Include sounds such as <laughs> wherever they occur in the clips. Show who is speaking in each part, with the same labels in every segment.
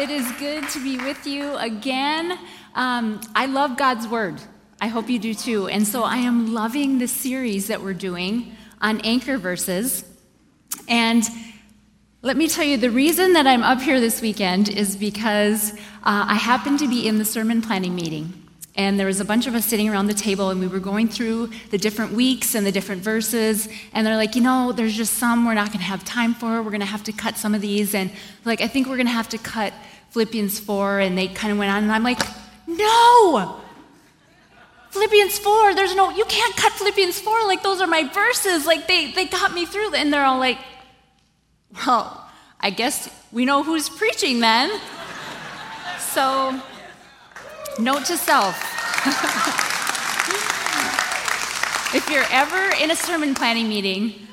Speaker 1: It is good to be with you again. Um, I love God's Word. I hope you do too. And so I am loving the series that we're doing on anchor verses. And let me tell you, the reason that I'm up here this weekend is because uh, I happened to be in the sermon planning meeting. And there was a bunch of us sitting around the table, and we were going through the different weeks and the different verses. And they're like, you know, there's just some we're not going to have time for. We're going to have to cut some of these. And like, I think we're going to have to cut Philippians 4. And they kind of went on. And I'm like, no! Philippians 4, there's no, you can't cut Philippians 4. Like, those are my verses. Like, they, they got me through. And they're all like, well, I guess we know who's preaching then. So Note to self. <laughs> if you're ever in a sermon planning meeting,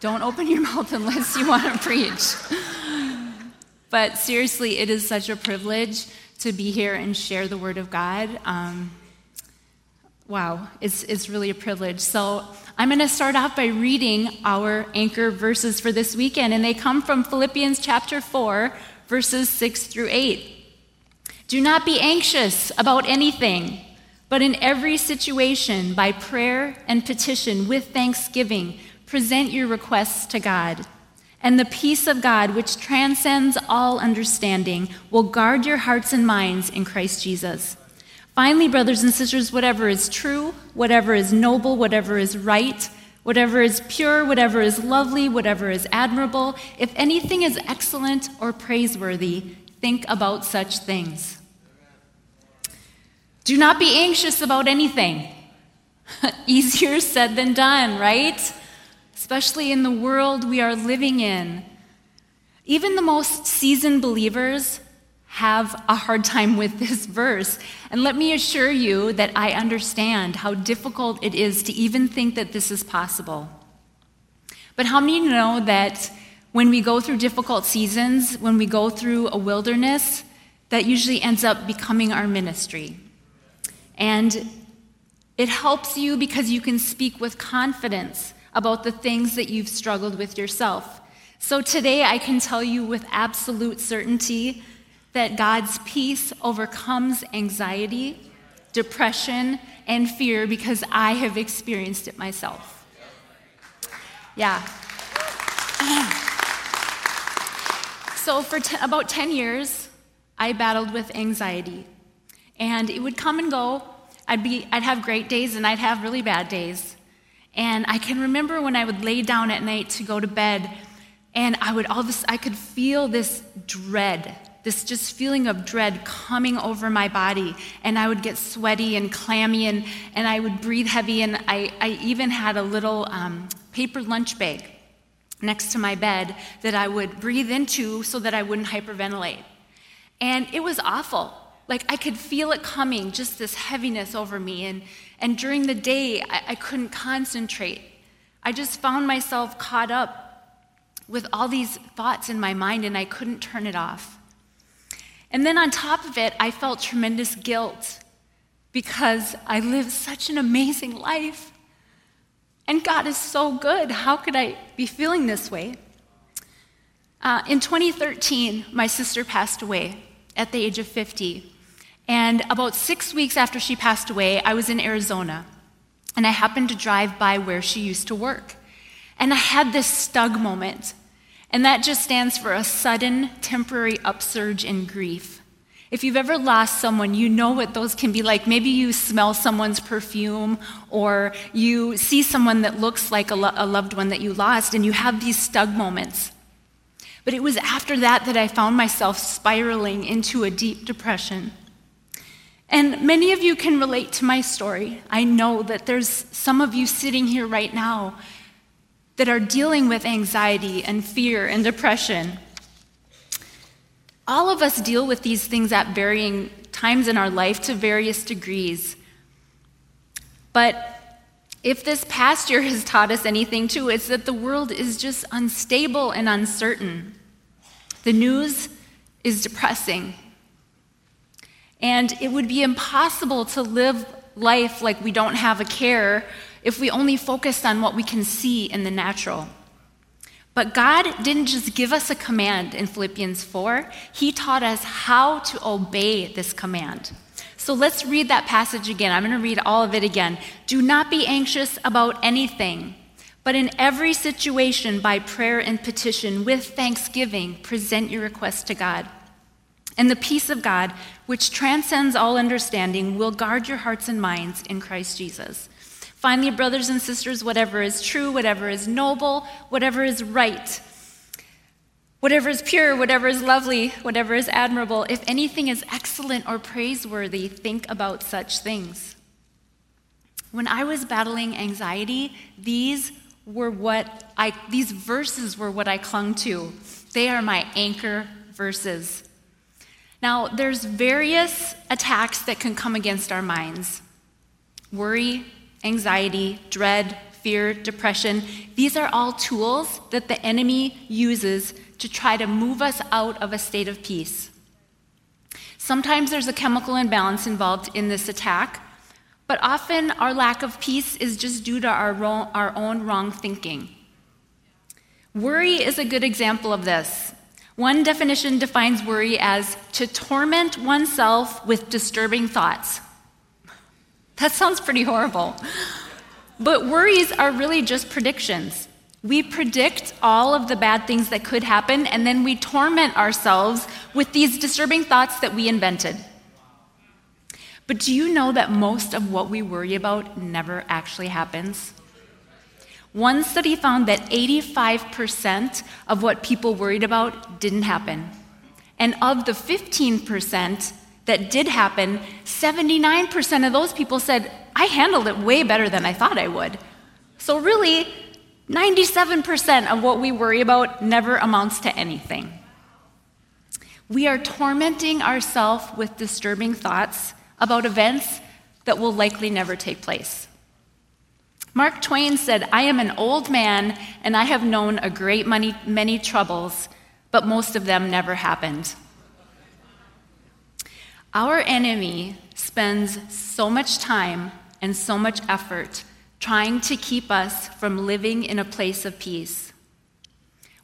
Speaker 1: don't open your mouth unless you want to preach. But seriously, it is such a privilege to be here and share the Word of God. Um, wow, it's, it's really a privilege. So I'm going to start off by reading our anchor verses for this weekend, and they come from Philippians chapter 4, verses 6 through 8. Do not be anxious about anything, but in every situation, by prayer and petition with thanksgiving, present your requests to God. And the peace of God, which transcends all understanding, will guard your hearts and minds in Christ Jesus. Finally, brothers and sisters, whatever is true, whatever is noble, whatever is right, whatever is pure, whatever is lovely, whatever is admirable, if anything is excellent or praiseworthy, think about such things. Do not be anxious about anything. <laughs> Easier said than done, right? Especially in the world we are living in. Even the most seasoned believers have a hard time <laughs> with this verse. And let me assure you that I understand how difficult it is to even think that this is possible. But how many know that when we go through difficult seasons, when we go through a wilderness, that usually ends up becoming our ministry. And it helps you because you can speak with confidence about the things that you've struggled with yourself. So today I can tell you with absolute certainty that God's peace overcomes anxiety, depression, and fear because I have experienced it myself. Yeah. <clears throat> So, for t- about 10 years, I battled with anxiety. And it would come and go. I'd, be, I'd have great days and I'd have really bad days. And I can remember when I would lay down at night to go to bed, and I would all this, I could feel this dread, this just feeling of dread coming over my body. And I would get sweaty and clammy, and, and I would breathe heavy. And I, I even had a little um, paper lunch bag next to my bed that I would breathe into so that I wouldn't hyperventilate. And it was awful. Like I could feel it coming, just this heaviness over me. And, and during the day, I, I couldn't concentrate. I just found myself caught up with all these thoughts in my mind, and I couldn't turn it off. And then on top of it, I felt tremendous guilt because I lived such an amazing life. And God is so good. How could I be feeling this way? Uh, in 2013, my sister passed away at the age of 50. And about six weeks after she passed away, I was in Arizona. And I happened to drive by where she used to work. And I had this stug moment. And that just stands for a sudden, temporary upsurge in grief. If you've ever lost someone, you know what those can be like. Maybe you smell someone's perfume, or you see someone that looks like a, lo- a loved one that you lost, and you have these stug moments. But it was after that that I found myself spiraling into a deep depression. And many of you can relate to my story. I know that there's some of you sitting here right now that are dealing with anxiety and fear and depression. All of us deal with these things at varying times in our life to various degrees. But if this past year has taught us anything too, it's that the world is just unstable and uncertain. The news is depressing. And it would be impossible to live life like we don't have a care if we only focused on what we can see in the natural. But God didn't just give us a command in Philippians 4, He taught us how to obey this command. So let's read that passage again. I'm going to read all of it again. Do not be anxious about anything, but in every situation, by prayer and petition, with thanksgiving, present your requests to God. And the peace of God, which transcends all understanding, will guard your hearts and minds in Christ Jesus. Finally, brothers and sisters, whatever is true, whatever is noble, whatever is right, whatever is pure, whatever is lovely, whatever is admirable, if anything is excellent or praiseworthy, think about such things. When I was battling anxiety, these were what I these verses were what I clung to. They are my anchor verses. Now, there's various attacks that can come against our minds. Worry, anxiety, dread, fear, depression, these are all tools that the enemy uses to try to move us out of a state of peace. Sometimes there's a chemical imbalance involved in this attack, but often our lack of peace is just due to our, wrong, our own wrong thinking. Worry is a good example of this. One definition defines worry as to torment oneself with disturbing thoughts. That sounds pretty horrible. But worries are really just predictions. We predict all of the bad things that could happen, and then we torment ourselves with these disturbing thoughts that we invented. But do you know that most of what we worry about never actually happens? One study found that 85% of what people worried about didn't happen. And of the 15%, that did happen, 79% of those people said, I handled it way better than I thought I would. So, really, 97% of what we worry about never amounts to anything. We are tormenting ourselves with disturbing thoughts about events that will likely never take place. Mark Twain said, I am an old man and I have known a great many, many troubles, but most of them never happened. Our enemy spends so much time and so much effort trying to keep us from living in a place of peace.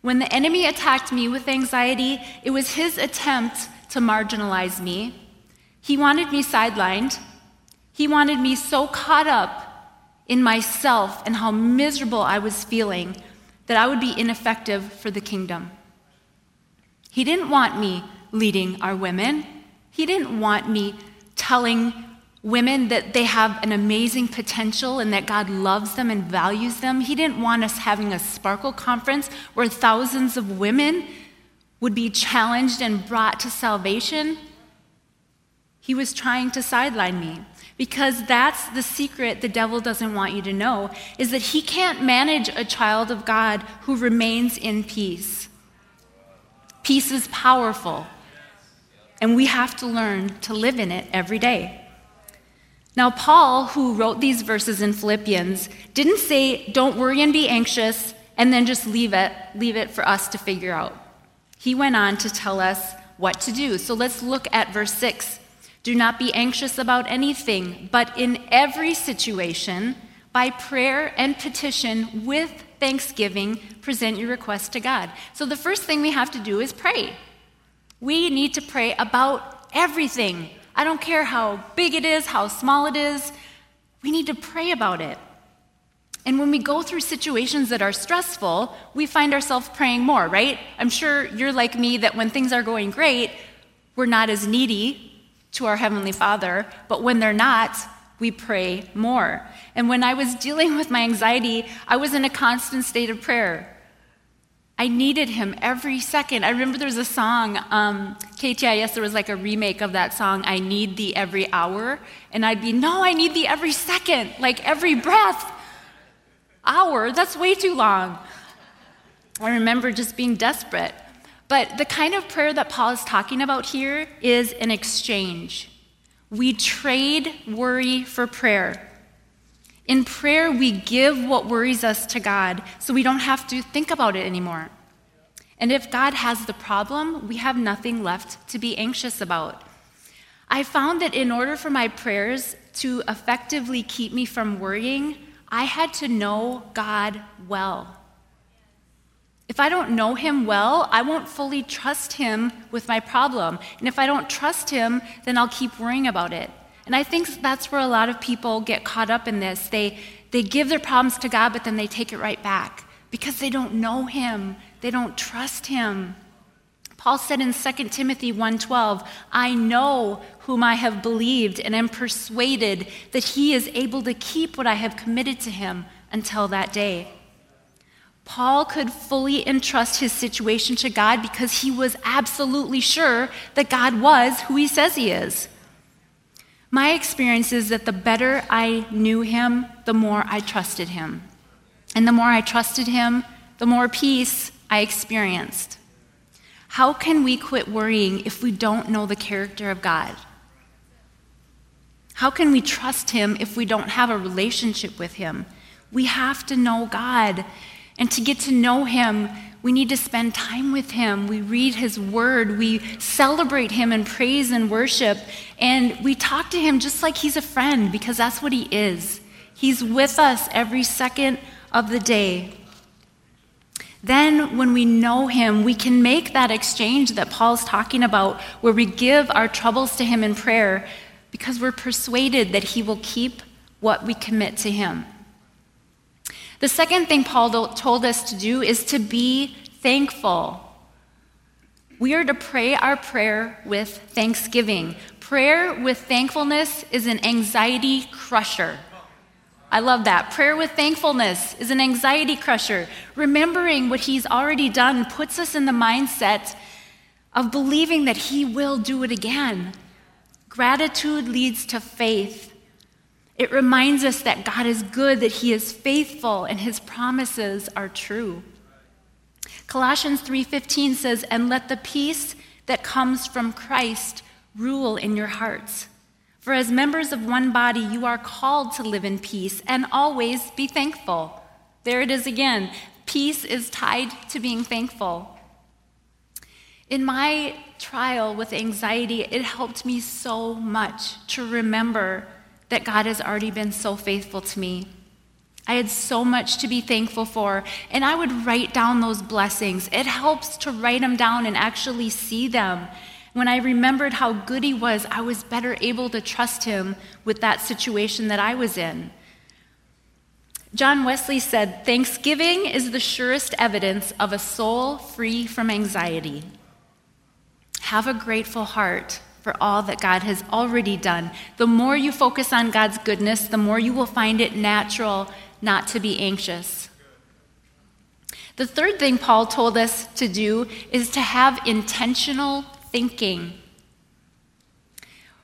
Speaker 1: When the enemy attacked me with anxiety, it was his attempt to marginalize me. He wanted me sidelined. He wanted me so caught up in myself and how miserable I was feeling that I would be ineffective for the kingdom. He didn't want me leading our women. He didn't want me telling women that they have an amazing potential and that God loves them and values them. He didn't want us having a sparkle conference where thousands of women would be challenged and brought to salvation. He was trying to sideline me because that's the secret the devil doesn't want you to know is that he can't manage a child of God who remains in peace. Peace is powerful and we have to learn to live in it every day. Now, Paul, who wrote these verses in Philippians, didn't say, don't worry and be anxious, and then just leave it, leave it for us to figure out. He went on to tell us what to do. So let's look at verse 6. Do not be anxious about anything, but in every situation, by prayer and petition with thanksgiving, present your request to God. So the first thing we have to do is pray. We need to pray about everything. I don't care how big it is, how small it is. We need to pray about it. And when we go through situations that are stressful, we find ourselves praying more, right? I'm sure you're like me that when things are going great, we're not as needy to our Heavenly Father, but when they're not, we pray more. And when I was dealing with my anxiety, I was in a constant state of prayer. I needed him every second. I remember there was a song, um, KTIS, there was like a remake of that song, I Need Thee Every Hour. And I'd be, no, I need thee every second, like every breath. Hour, that's way too long. I remember just being desperate. But the kind of prayer that Paul is talking about here is an exchange. We trade worry for prayer. In prayer, we give what worries us to God so we don't have to think about it anymore. And if God has the problem, we have nothing left to be anxious about. I found that in order for my prayers to effectively keep me from worrying, I had to know God well. If I don't know Him well, I won't fully trust Him with my problem. And if I don't trust Him, then I'll keep worrying about it. And I think that's where a lot of people get caught up in this. They, they give their problems to God, but then they take it right back because they don't know Him, they don't trust Him. Paul said in 2 Timothy 1:12, "I know whom I have believed and am persuaded that he is able to keep what I have committed to him until that day." Paul could fully entrust his situation to God because he was absolutely sure that God was who he says he is. My experience is that the better I knew him, the more I trusted him. And the more I trusted him, the more peace I experienced. How can we quit worrying if we don't know the character of God? How can we trust him if we don't have a relationship with him? We have to know God. And to get to know Him, we need to spend time with Him. We read His Word. We celebrate Him in praise and worship. And we talk to Him just like He's a friend because that's what He is. He's with us every second of the day. Then, when we know Him, we can make that exchange that Paul's talking about, where we give our troubles to Him in prayer because we're persuaded that He will keep what we commit to Him. The second thing Paul told us to do is to be thankful. We are to pray our prayer with thanksgiving. Prayer with thankfulness is an anxiety crusher. I love that. Prayer with thankfulness is an anxiety crusher. Remembering what he's already done puts us in the mindset of believing that he will do it again. Gratitude leads to faith. It reminds us that God is good, that He is faithful, and His promises are true. Colossians 3:15 says, "And let the peace that comes from Christ rule in your hearts. For as members of one body, you are called to live in peace and always be thankful." There it is again. Peace is tied to being thankful. In my trial with anxiety, it helped me so much to remember that God has already been so faithful to me. I had so much to be thankful for, and I would write down those blessings. It helps to write them down and actually see them. When I remembered how good He was, I was better able to trust Him with that situation that I was in. John Wesley said, Thanksgiving is the surest evidence of a soul free from anxiety. Have a grateful heart for all that God has already done. The more you focus on God's goodness, the more you will find it natural not to be anxious. The third thing Paul told us to do is to have intentional thinking.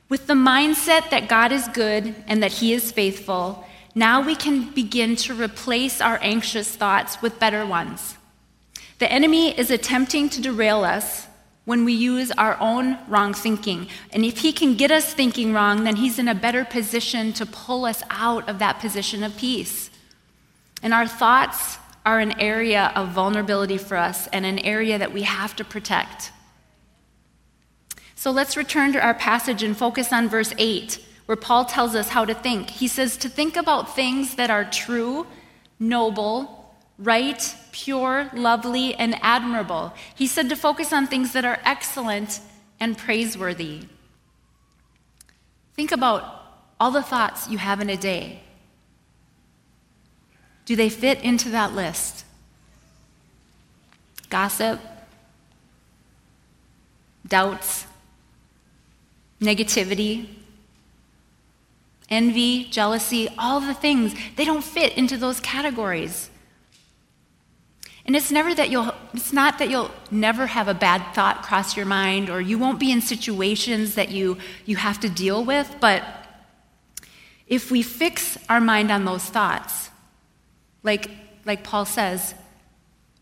Speaker 1: With the mindset that God is good and that He is faithful, now we can begin to replace our anxious thoughts with better ones. The enemy is attempting to derail us when we use our own wrong thinking. And if he can get us thinking wrong, then he's in a better position to pull us out of that position of peace. And our thoughts are an area of vulnerability for us and an area that we have to protect. So let's return to our passage and focus on verse 8, where Paul tells us how to think. He says to think about things that are true, noble, right, pure, lovely, and admirable. He said to focus on things that are excellent and praiseworthy. Think about all the thoughts you have in a day. Do they fit into that list? Gossip, doubts, negativity, envy, jealousy, all the things, they don't fit into those categories. And it's never that you'll it's not that you'll never have a bad thought cross your mind or you won't be in situations that you you have to deal with, but if we fix our mind on those thoughts, like like Paul says,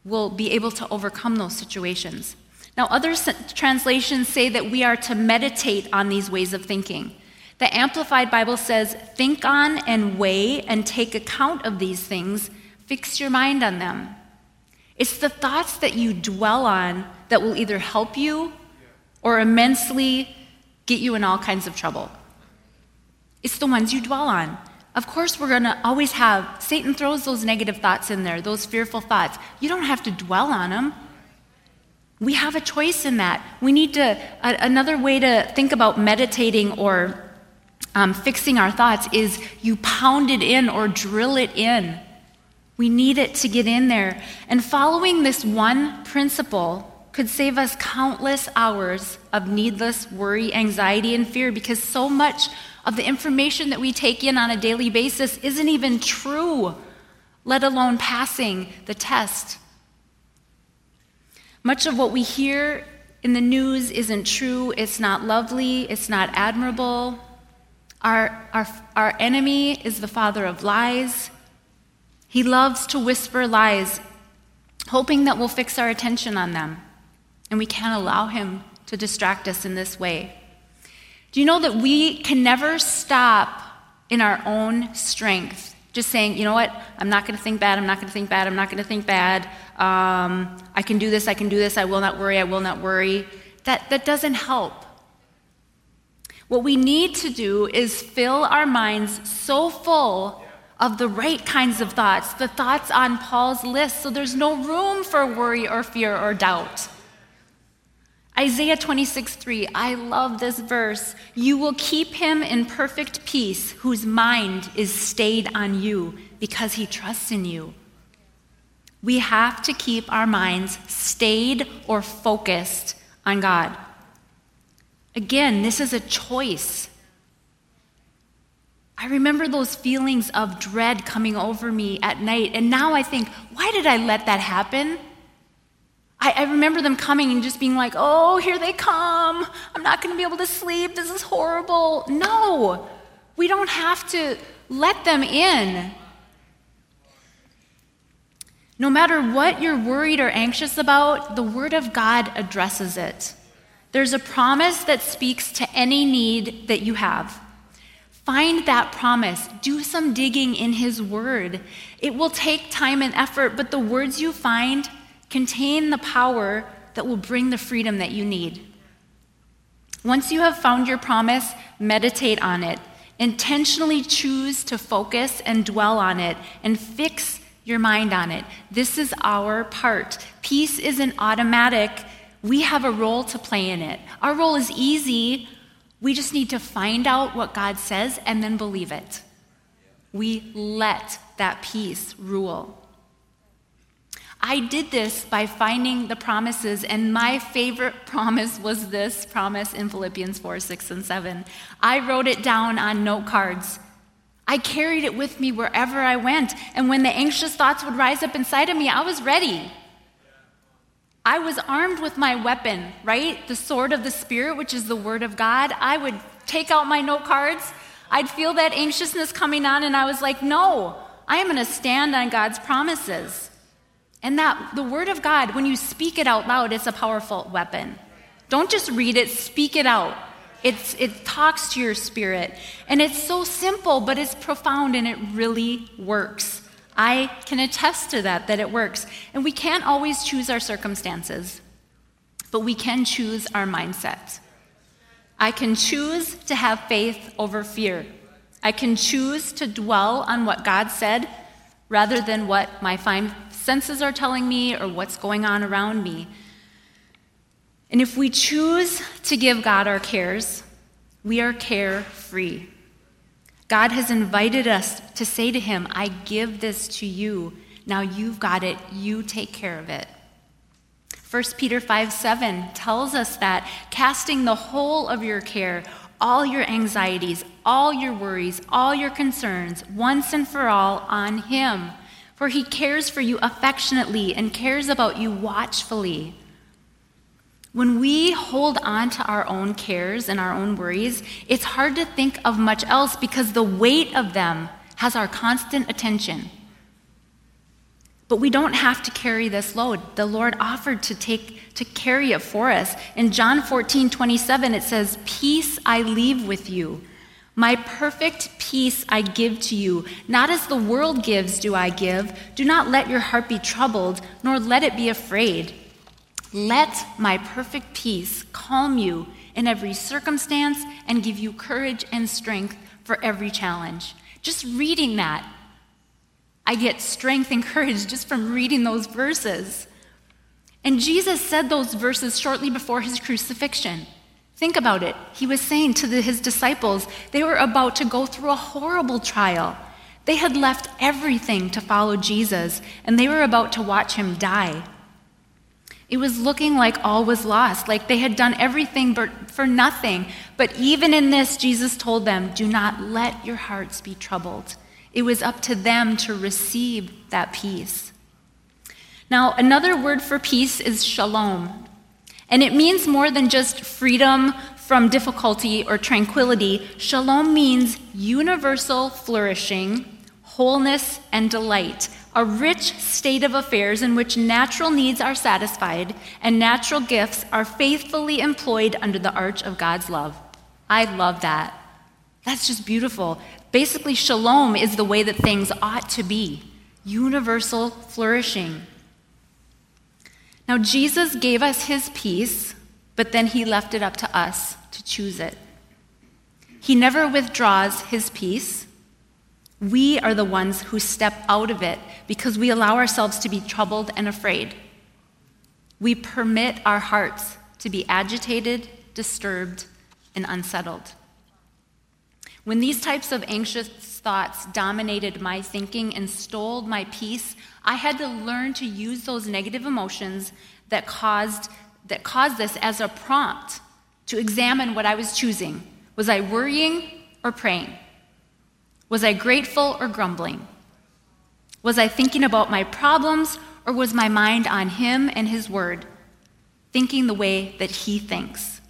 Speaker 1: we'll be able to overcome those situations. Now, other translations say that we are to meditate on these ways of thinking. The Amplified Bible says, Think on and weigh and take account of these things, fix your mind on them. It's the thoughts that you dwell on that will either help you or immensely get you in all kinds of trouble. It's the ones you dwell on. Of course, we're going to always have, Satan throws those negative thoughts in there, those fearful thoughts. You don't have to dwell on them. We have a choice in that. We need to, a, another way to think about meditating or um, fixing our thoughts is you pound it in or drill it in. We need it to get in there. And following this one principle could save us countless hours of needless worry, anxiety, and fear because so much of the information that we take in on a daily basis isn't even true, let alone passing the test. Much of what we hear in the news isn't true, it's not lovely, it's not admirable. Our, our, our enemy is the father of lies. He loves to whisper lies, hoping that we'll fix our attention on them. And we can't allow him to distract us in this way. Do you know that we can never stop in our own strength? Just saying, you know what, I'm not going to think bad, I'm not going to think bad, I'm not going to think bad. Um, I can do this, I can do this, I will not worry, I will not worry. That, that doesn't help. What we need to do is fill our minds so full of the right kinds of thoughts, the thoughts on Paul's list, so there's no room for worry or fear or doubt. Isaiah 26, 3, I love this verse. You will keep him in perfect peace, whose mind is stayed on you because he trusts in you. We have to keep our minds stayed or focused on God. Again, this is a choice. I remember those feelings of dread coming over me at night, and now I think, why did I let that happen? I, I remember them coming and just being like, oh, here they come. I'm not going to be able to sleep. This is horrible. No, we don't have to let them in. No matter what you're worried or anxious about, the Word of God addresses it. There's a promise that speaks to any need that you have. Find that promise. Do some digging in His Word. It will take time and effort, but the words you find contain the power that will bring the freedom that you need. Once you have found your promise, meditate on it. Intentionally choose to focus and dwell on it and fix your mind on it. This is our part. Peace isn't automatic. We have a role to play in it. Our role is easy. We just need to find out what God says and then believe it. We let that peace rule. I did this by finding the promises, and my favorite <laughs> promise was this promise in Philippians 4 6 and 7. I wrote it down on note cards. I carried it with me wherever I went, and when the anxious thoughts would rise up inside of me, I was ready. I was armed with my weapon, right? The sword of the Spirit, which is the Word of God. I would take out my note cards. I'd feel that anxiousness coming on, and I was like, no, I am going to stand on God's promises. And that the word of God, when you speak it out loud, it's a powerful weapon. Don't just read it, speak it out. It's, it talks to your spirit. And it's so simple, but it's profound and it really works. I can attest to that, that it works. And we can't always choose our circumstances, but we can choose our mindset. I can choose to have faith over fear. I can choose to dwell on what God said rather than what my fine senses are telling me or what's going on around me. And if we choose to give God our cares, we are carefree. God has invited us to say to Him, I give this to you. Now you've got it, you take care of it. 1 Peter 5 7 tells us that casting the whole of your care, all your anxieties, all your worries, all your concerns, once and for all on Him for he cares for you affectionately and cares about you watchfully. When we hold on to our own cares and our own worries, it's hard to think of much else because the weight of them has our constant attention. But we don't have to carry this load. The Lord offered to take to carry it for us. In John 14, 27, it says, Peace I leave with you. My perfect peace I give to you, not as the world gives do I give. Do not let your heart be troubled, nor let it be afraid. Let my perfect peace calm you in every circumstance and give you courage and strength for every challenge. Just reading that, I get strength and <laughs> courage just from reading those verses. And Jesus said those verses shortly before his crucifixion. Think about it. He was saying to the, his disciples, they were about to go through a horrible trial. They had left everything to follow Jesus, and they were about to watch him die. It was looking like all was lost, like they had done everything but for nothing. But even in this, Jesus told them, Do not let your hearts be troubled. It was up to them to receive that peace. Now, another word for peace is shalom. And it means more than just freedom from difficulty or tranquility. Shalom means universal flourishing, wholeness, and delight, a rich state of affairs in which natural needs are satisfied and natural gifts are faithfully employed under the arch of God's love. I love that. That's just beautiful. Basically, shalom is the way that things ought to be universal flourishing. Now, Jesus gave us his peace, but then he left it up to us to choose it. He never withdraws his peace. We are the ones who step out of it because we allow ourselves to be troubled and afraid. We permit our hearts to be agitated, disturbed, and unsettled. When these types of anxious thoughts dominated my thinking and stole my peace, I had to learn to use those negative emotions that caused, that caused this as a prompt to examine what I was choosing. Was I worrying or praying? Was I grateful or grumbling? Was I thinking about my problems or was my mind on Him and His Word, thinking the way that He thinks?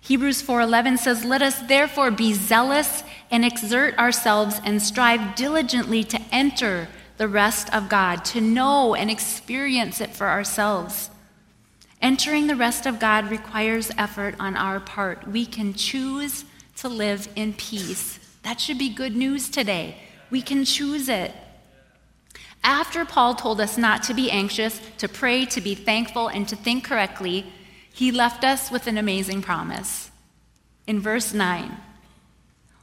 Speaker 1: Hebrews 4:11 says, "Let us therefore be zealous and exert ourselves and strive diligently to enter the rest of God, to know and experience it for ourselves." Entering the rest of God requires effort on our part. We can choose to live in peace. That should be good news today. We can choose it. After Paul told us not to be anxious, to pray, to be thankful, and to think correctly, he left us with an amazing promise. In verse 9,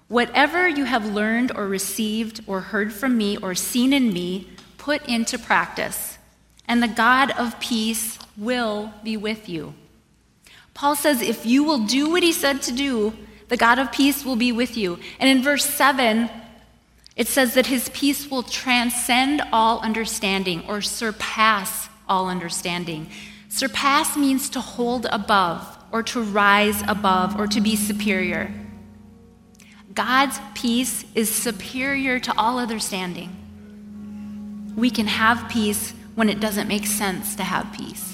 Speaker 1: whatever you have learned or received or heard from me or seen in me, put into practice, and the God of peace will be with you. Paul says, if you will do what he said to do, the God of peace will be with you. And in verse 7, it says that his peace will transcend all understanding or surpass all understanding. Surpass means to hold above, or to rise above, or to be superior. God's peace is superior to all understanding. We can have peace when it doesn't make sense to have peace.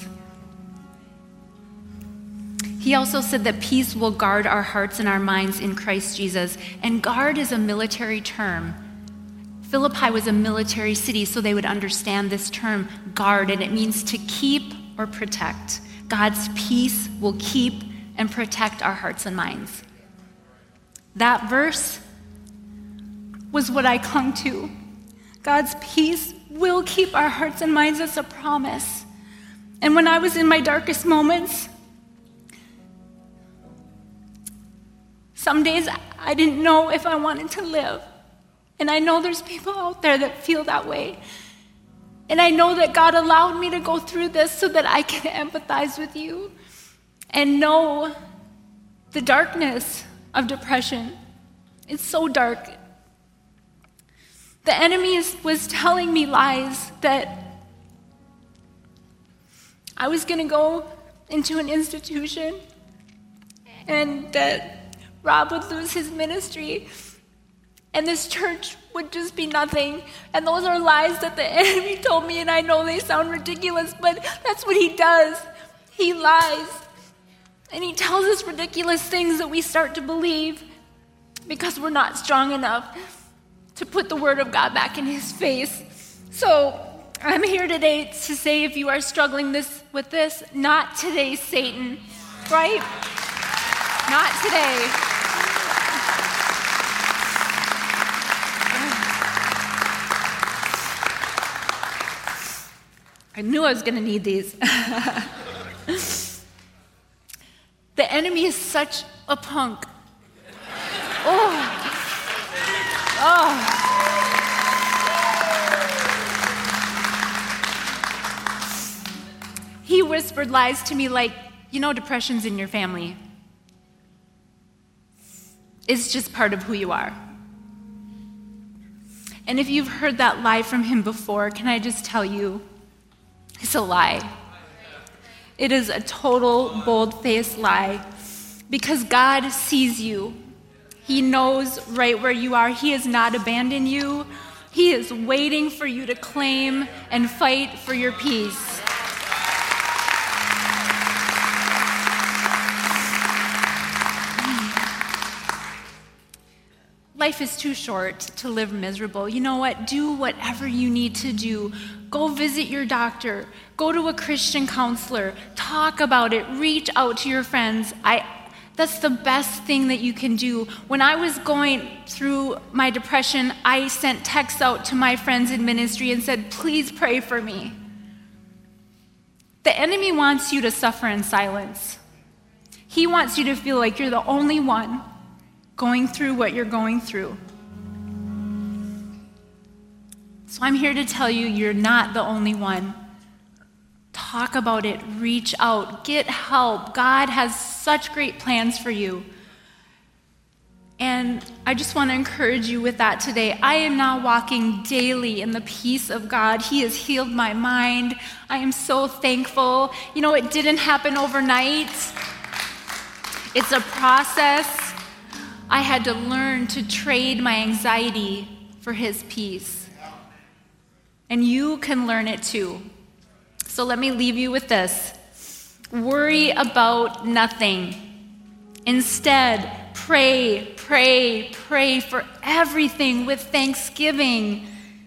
Speaker 1: He also said that peace will guard our hearts and our minds in Christ Jesus. And guard is a military term. Philippi was a military city, so they would understand this term, guard, and it means to keep or protect. God's peace will keep and protect our hearts and minds. That verse was what I clung to. God's peace will keep our hearts and minds as a promise. And when I was in my darkest moments, some days I didn't know if I wanted to live. And I know there's people out there that feel that way. And I know that God allowed me to go through this so that I can <laughs> empathize with you and know the darkness of depression. It's so dark. The enemy was telling me lies that I was going to go into an institution and that Rob would lose his ministry and this church would just be nothing. And those are lies that the <laughs> enemy told me, and I know they sound ridiculous, but that's what he does. He lies. And he tells us ridiculous things that we start to believe because we're not strong enough to put the word of God back in his face. So I'm here today to say if you are struggling this with this, not today, Satan, right? Not today. I knew I was going to need these. <laughs> the enemy is such a punk. Oh. Oh. He whispered lies to me like, you know, depression's in your family. It's just part of who you are. And if you've heard that lie from him before, can I just tell you, it's a lie. It is a total bold faced lie because God sees you. He knows right where you are. He has not abandoned you. He is waiting for you to claim and fight for your peace. life is too short to live miserable. You know what? Do whatever you need to do. Go visit your doctor. Go to a Christian counselor. Talk about it. Reach out to your friends. I, that's the best thing that you can do. When I was going through my depression, I sent texts out to my friends in ministry and said, please pray for me. The enemy wants you to suffer in silence. He wants you to feel like you're the only one going through what you're going through. So I'm here to tell you you're not the only one. Talk about it, reach out, get help. God has such great plans for you. And I just want to encourage you with that today. I am now walking daily in the peace of God. He has healed my mind. I am so thankful. You know, it didn't happen overnight, it's a process. I had to learn to trade my anxiety for His peace. And you can learn it too. So let me leave you with this worry about nothing. Instead, pray, pray, pray for everything with thanksgiving.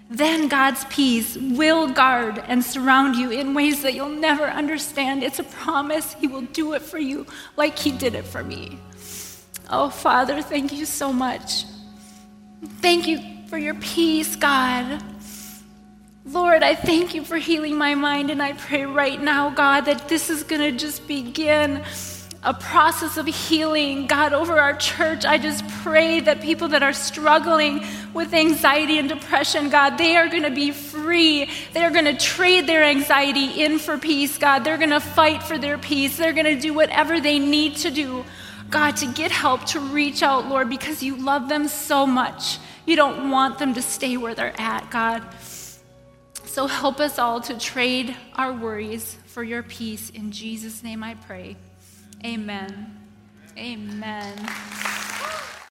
Speaker 1: Then God's peace will guard and surround you in ways that you'll never understand. It's a promise. He will do it for you like He did it for me. Oh, Father, thank you so much. Thank you for your peace, God. Lord, I thank you for healing my mind, and I pray right now, God, that this is going to just begin a process of healing, God, over our church. I just pray that people that are struggling with anxiety and depression, God, they are going to be free. They're going to trade their anxiety in for peace, God. They're going to fight for their peace. They're going to do whatever they need to do God, to get help, to reach out, Lord, because you love them so much. You don't want them to stay where they're at, God. So help us all to trade our worries for your peace. In Jesus' name I pray. Amen. Amen.